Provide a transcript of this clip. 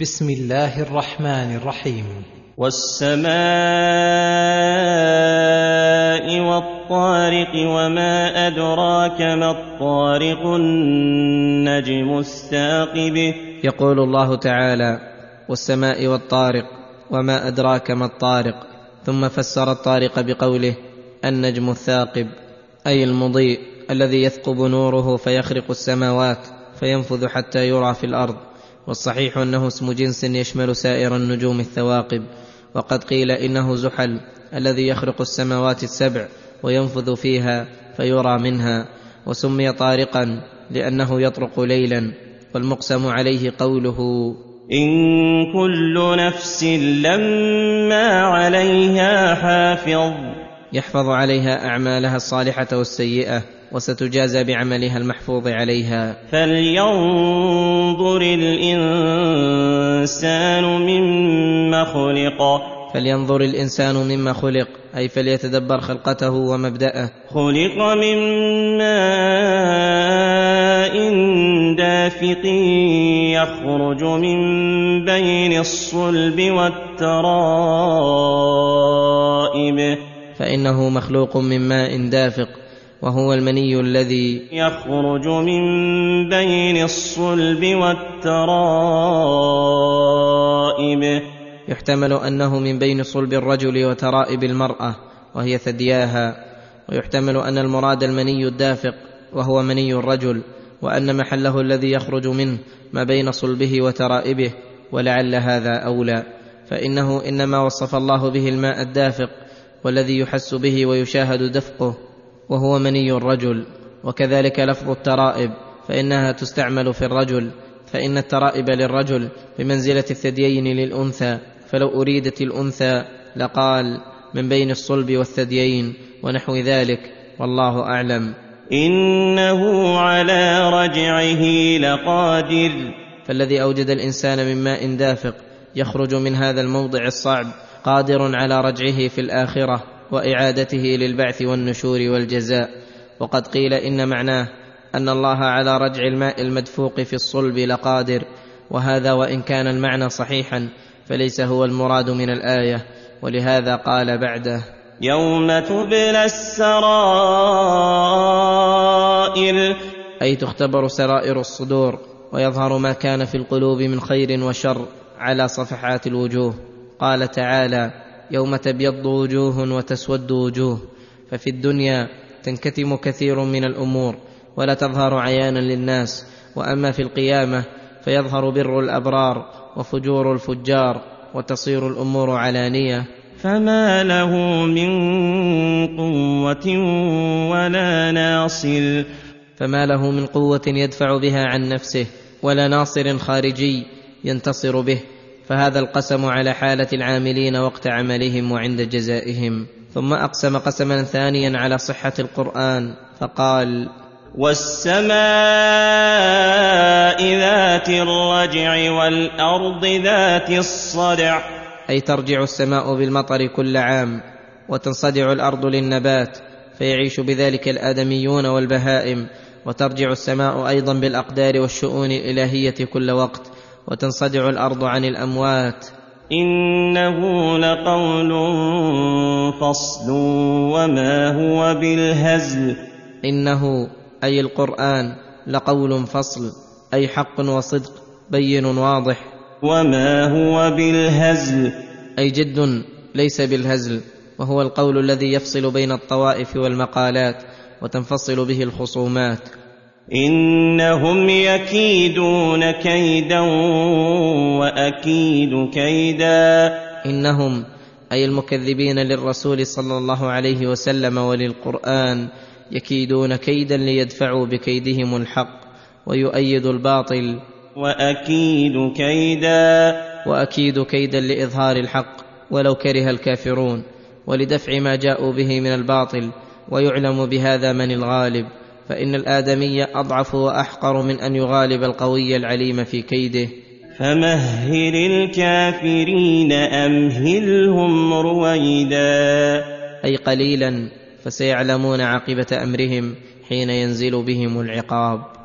بسم الله الرحمن الرحيم. والسماء والطارق وما أدراك ما الطارق النجم الثاقب. يقول الله تعالى والسماء والطارق وما أدراك ما الطارق. ثم فسر الطارق بقوله النجم الثاقب أي المضيء الذي يثقب نوره فيخرق السماوات فينفذ حتى يرى في الأرض. والصحيح أنه اسم جنس يشمل سائر النجوم الثواقب وقد قيل إنه زحل الذي يخرق السماوات السبع وينفذ فيها فيرى منها وسمي طارقا لأنه يطرق ليلا والمقسم عليه قوله إن كل نفس لما عليها حافظ. يحفظ عليها أعمالها الصالحة والسيئة وستجازى بعملها المحفوظ عليها. فلينظر الإنسان مما خلق. فلينظر الانسان مما خلق أي فليتدبر خلقته ومبداه. خلق من ماء دافق يخرج من بين الصلب والترائب. فإنه مخلوق من ماء دافق وهو المني الذي يخرج من بين الصلب والترائب. يحتمل أنه من بين صلب الرجل وترائب المرأة وهي ثدياها. ويحتمل أن المراد المني الدافق وهو مني الرجل وأن محله الذي يخرج منه ما بين صلبه وترائبه ولعل هذا أولى. فإنه إنما وصف الله به الماء الدافق والذي يحس به ويشاهد دفقه وهو مني الرجل وكذلك لفظ الترائب فإنها تستعمل في الرجل فإن الترائب للرجل بمنزلة الثديين للأنثى فلو أريدت الأنثى لقال من بين الصلب والثديين ونحو ذلك والله أعلم. إنه على رجعه لقادر. فالذي أوجد الإنسان من ماء دافق يخرج من هذا الموضع الصعب قادر على رجعه في الآخرة وإعادته للبعث والنشور والجزاء. وقد قيل إن معناه أن الله على رجع الماء المدفوق في الصلب لقادر. وهذا وإن كان المعنى صحيحا فليس هو المراد من الآية. ولهذا قال بعده يوم تبلى السرائر. أي تختبر سرائر الصدور ويظهر ما كان في القلوب من خير وشر على صفحات الوجوه. قال تعالى يوم تبيض وجوه وتسود وجوه ففي الدنيا تنكتم كثير من الأمور ولا تظهر عيانا للناس وأما في القيامة فيظهر بر الأبرار وفجور الفجار وتصير الأمور علانية. فما له من قوة ولا ناصر. فما له من قوة يدفع بها عن نفسه ولا ناصر خارجي ينتصر به. فهذا القسم على حالة العاملين وقت عملهم وعند جزائهم. ثم أقسم قسما ثانيا على صحة القرآن فقال والسماء ذات الرجع والأرض ذات الصدع. أي ترجع السماء بالمطر كل عام وتنصدع الأرض للنبات فيعيش بذلك الآدميون والبهائم وترجع السماء أيضا بالأقدار والشؤون الإلهية كل وقت. وتنصدع الأرض عن الأموات. إنه لقول فصل وما هو بالهزل. إنه أي القرآن لقول فصل أي حق وصدق بين واضح. وما هو بالهزل. أي جد ليس بالهزل وهو القول الذي يفصل بين الطوائف والمقالات وتنفصل به الخصومات. إنهم يكيدون كيدا وأكيد كيدا. إنهم أي المكذبين للرسول صلى الله عليه وسلم وللقرآن يكيدون كيدا ليدفعوا بكيدهم الحق ويؤيدوا الباطل. وأكيد كيدا. وأكيد كيدا لإظهار الحق ولو كره الكافرون ولدفع ما جاءوا به من الباطل ويعلم بهذا من الغالب. فإن الآدمي أضعف وأحقر من أن يغالب القوي العليم في كيده. فمهل الكافرين أمهلهم رويدا. أي قليلا فسيعلمون عاقبة أمرهم حين ينزل بهم العقاب.